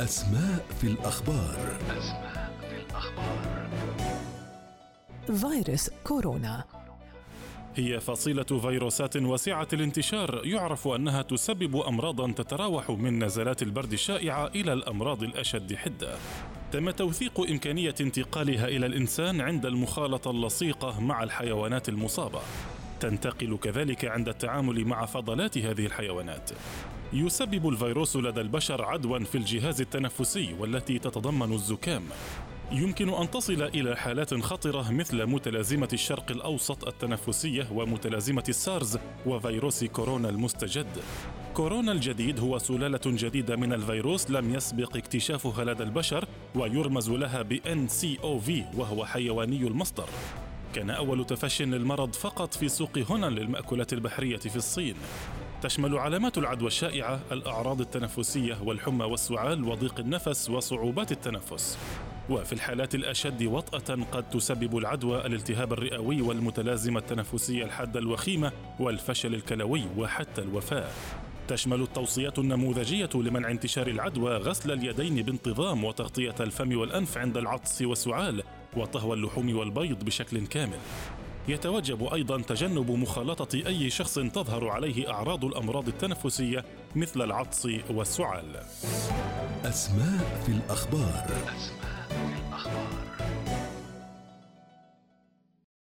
أسماء في الأخبار أسماء في الأخبار فيروس كورونا هي فصيلة فيروسات واسعة الانتشار يعرف أنها تسبب أمراضا تتراوح من نزلات البرد الشائعة إلى الأمراض الأشد حدة. تم توثيق إمكانية انتقالها إلى الإنسان عند المخالطة اللصيقة مع الحيوانات المصابة. تنتقل كذلك عند التعامل مع فضلات هذه الحيوانات. يسبب الفيروس لدى البشر عدوى في الجهاز التنفسي والتي تتضمن الزكام يمكن أن تصل إلى حالات خطرة مثل متلازمة الشرق الأوسط التنفسية ومتلازمة السارز وفيروس كورونا المستجد كورونا الجديد هو سلالة جديدة من الفيروس لم يسبق اكتشافها لدى البشر ويرمز لها ب NCOV وهو حيواني المصدر. كان أول تفش للمرض فقط في سوق هنا للمأكولات البحرية في الصين. تشمل علامات العدوى الشائعة الأعراض التنفسية والحمى والسعال وضيق النفس وصعوبات التنفس. وفي الحالات الأشد وطأة قد تسبب العدوى الالتهاب الرئوي والمتلازمة التنفسية الحادة الوخيمة والفشل الكلوي وحتى الوفاة. تشمل التوصيات النموذجية لمنع انتشار العدوى غسل اليدين بانتظام وتغطية الفم والأنف عند العطس والسعال وطهو اللحوم والبيض بشكل كامل. يتوجب أيضا تجنب مخالطة أي شخص تظهر عليه أعراض الأمراض التنفسية مثل العطس والسعال. أسماء في الأخبار أسماء في الأخبار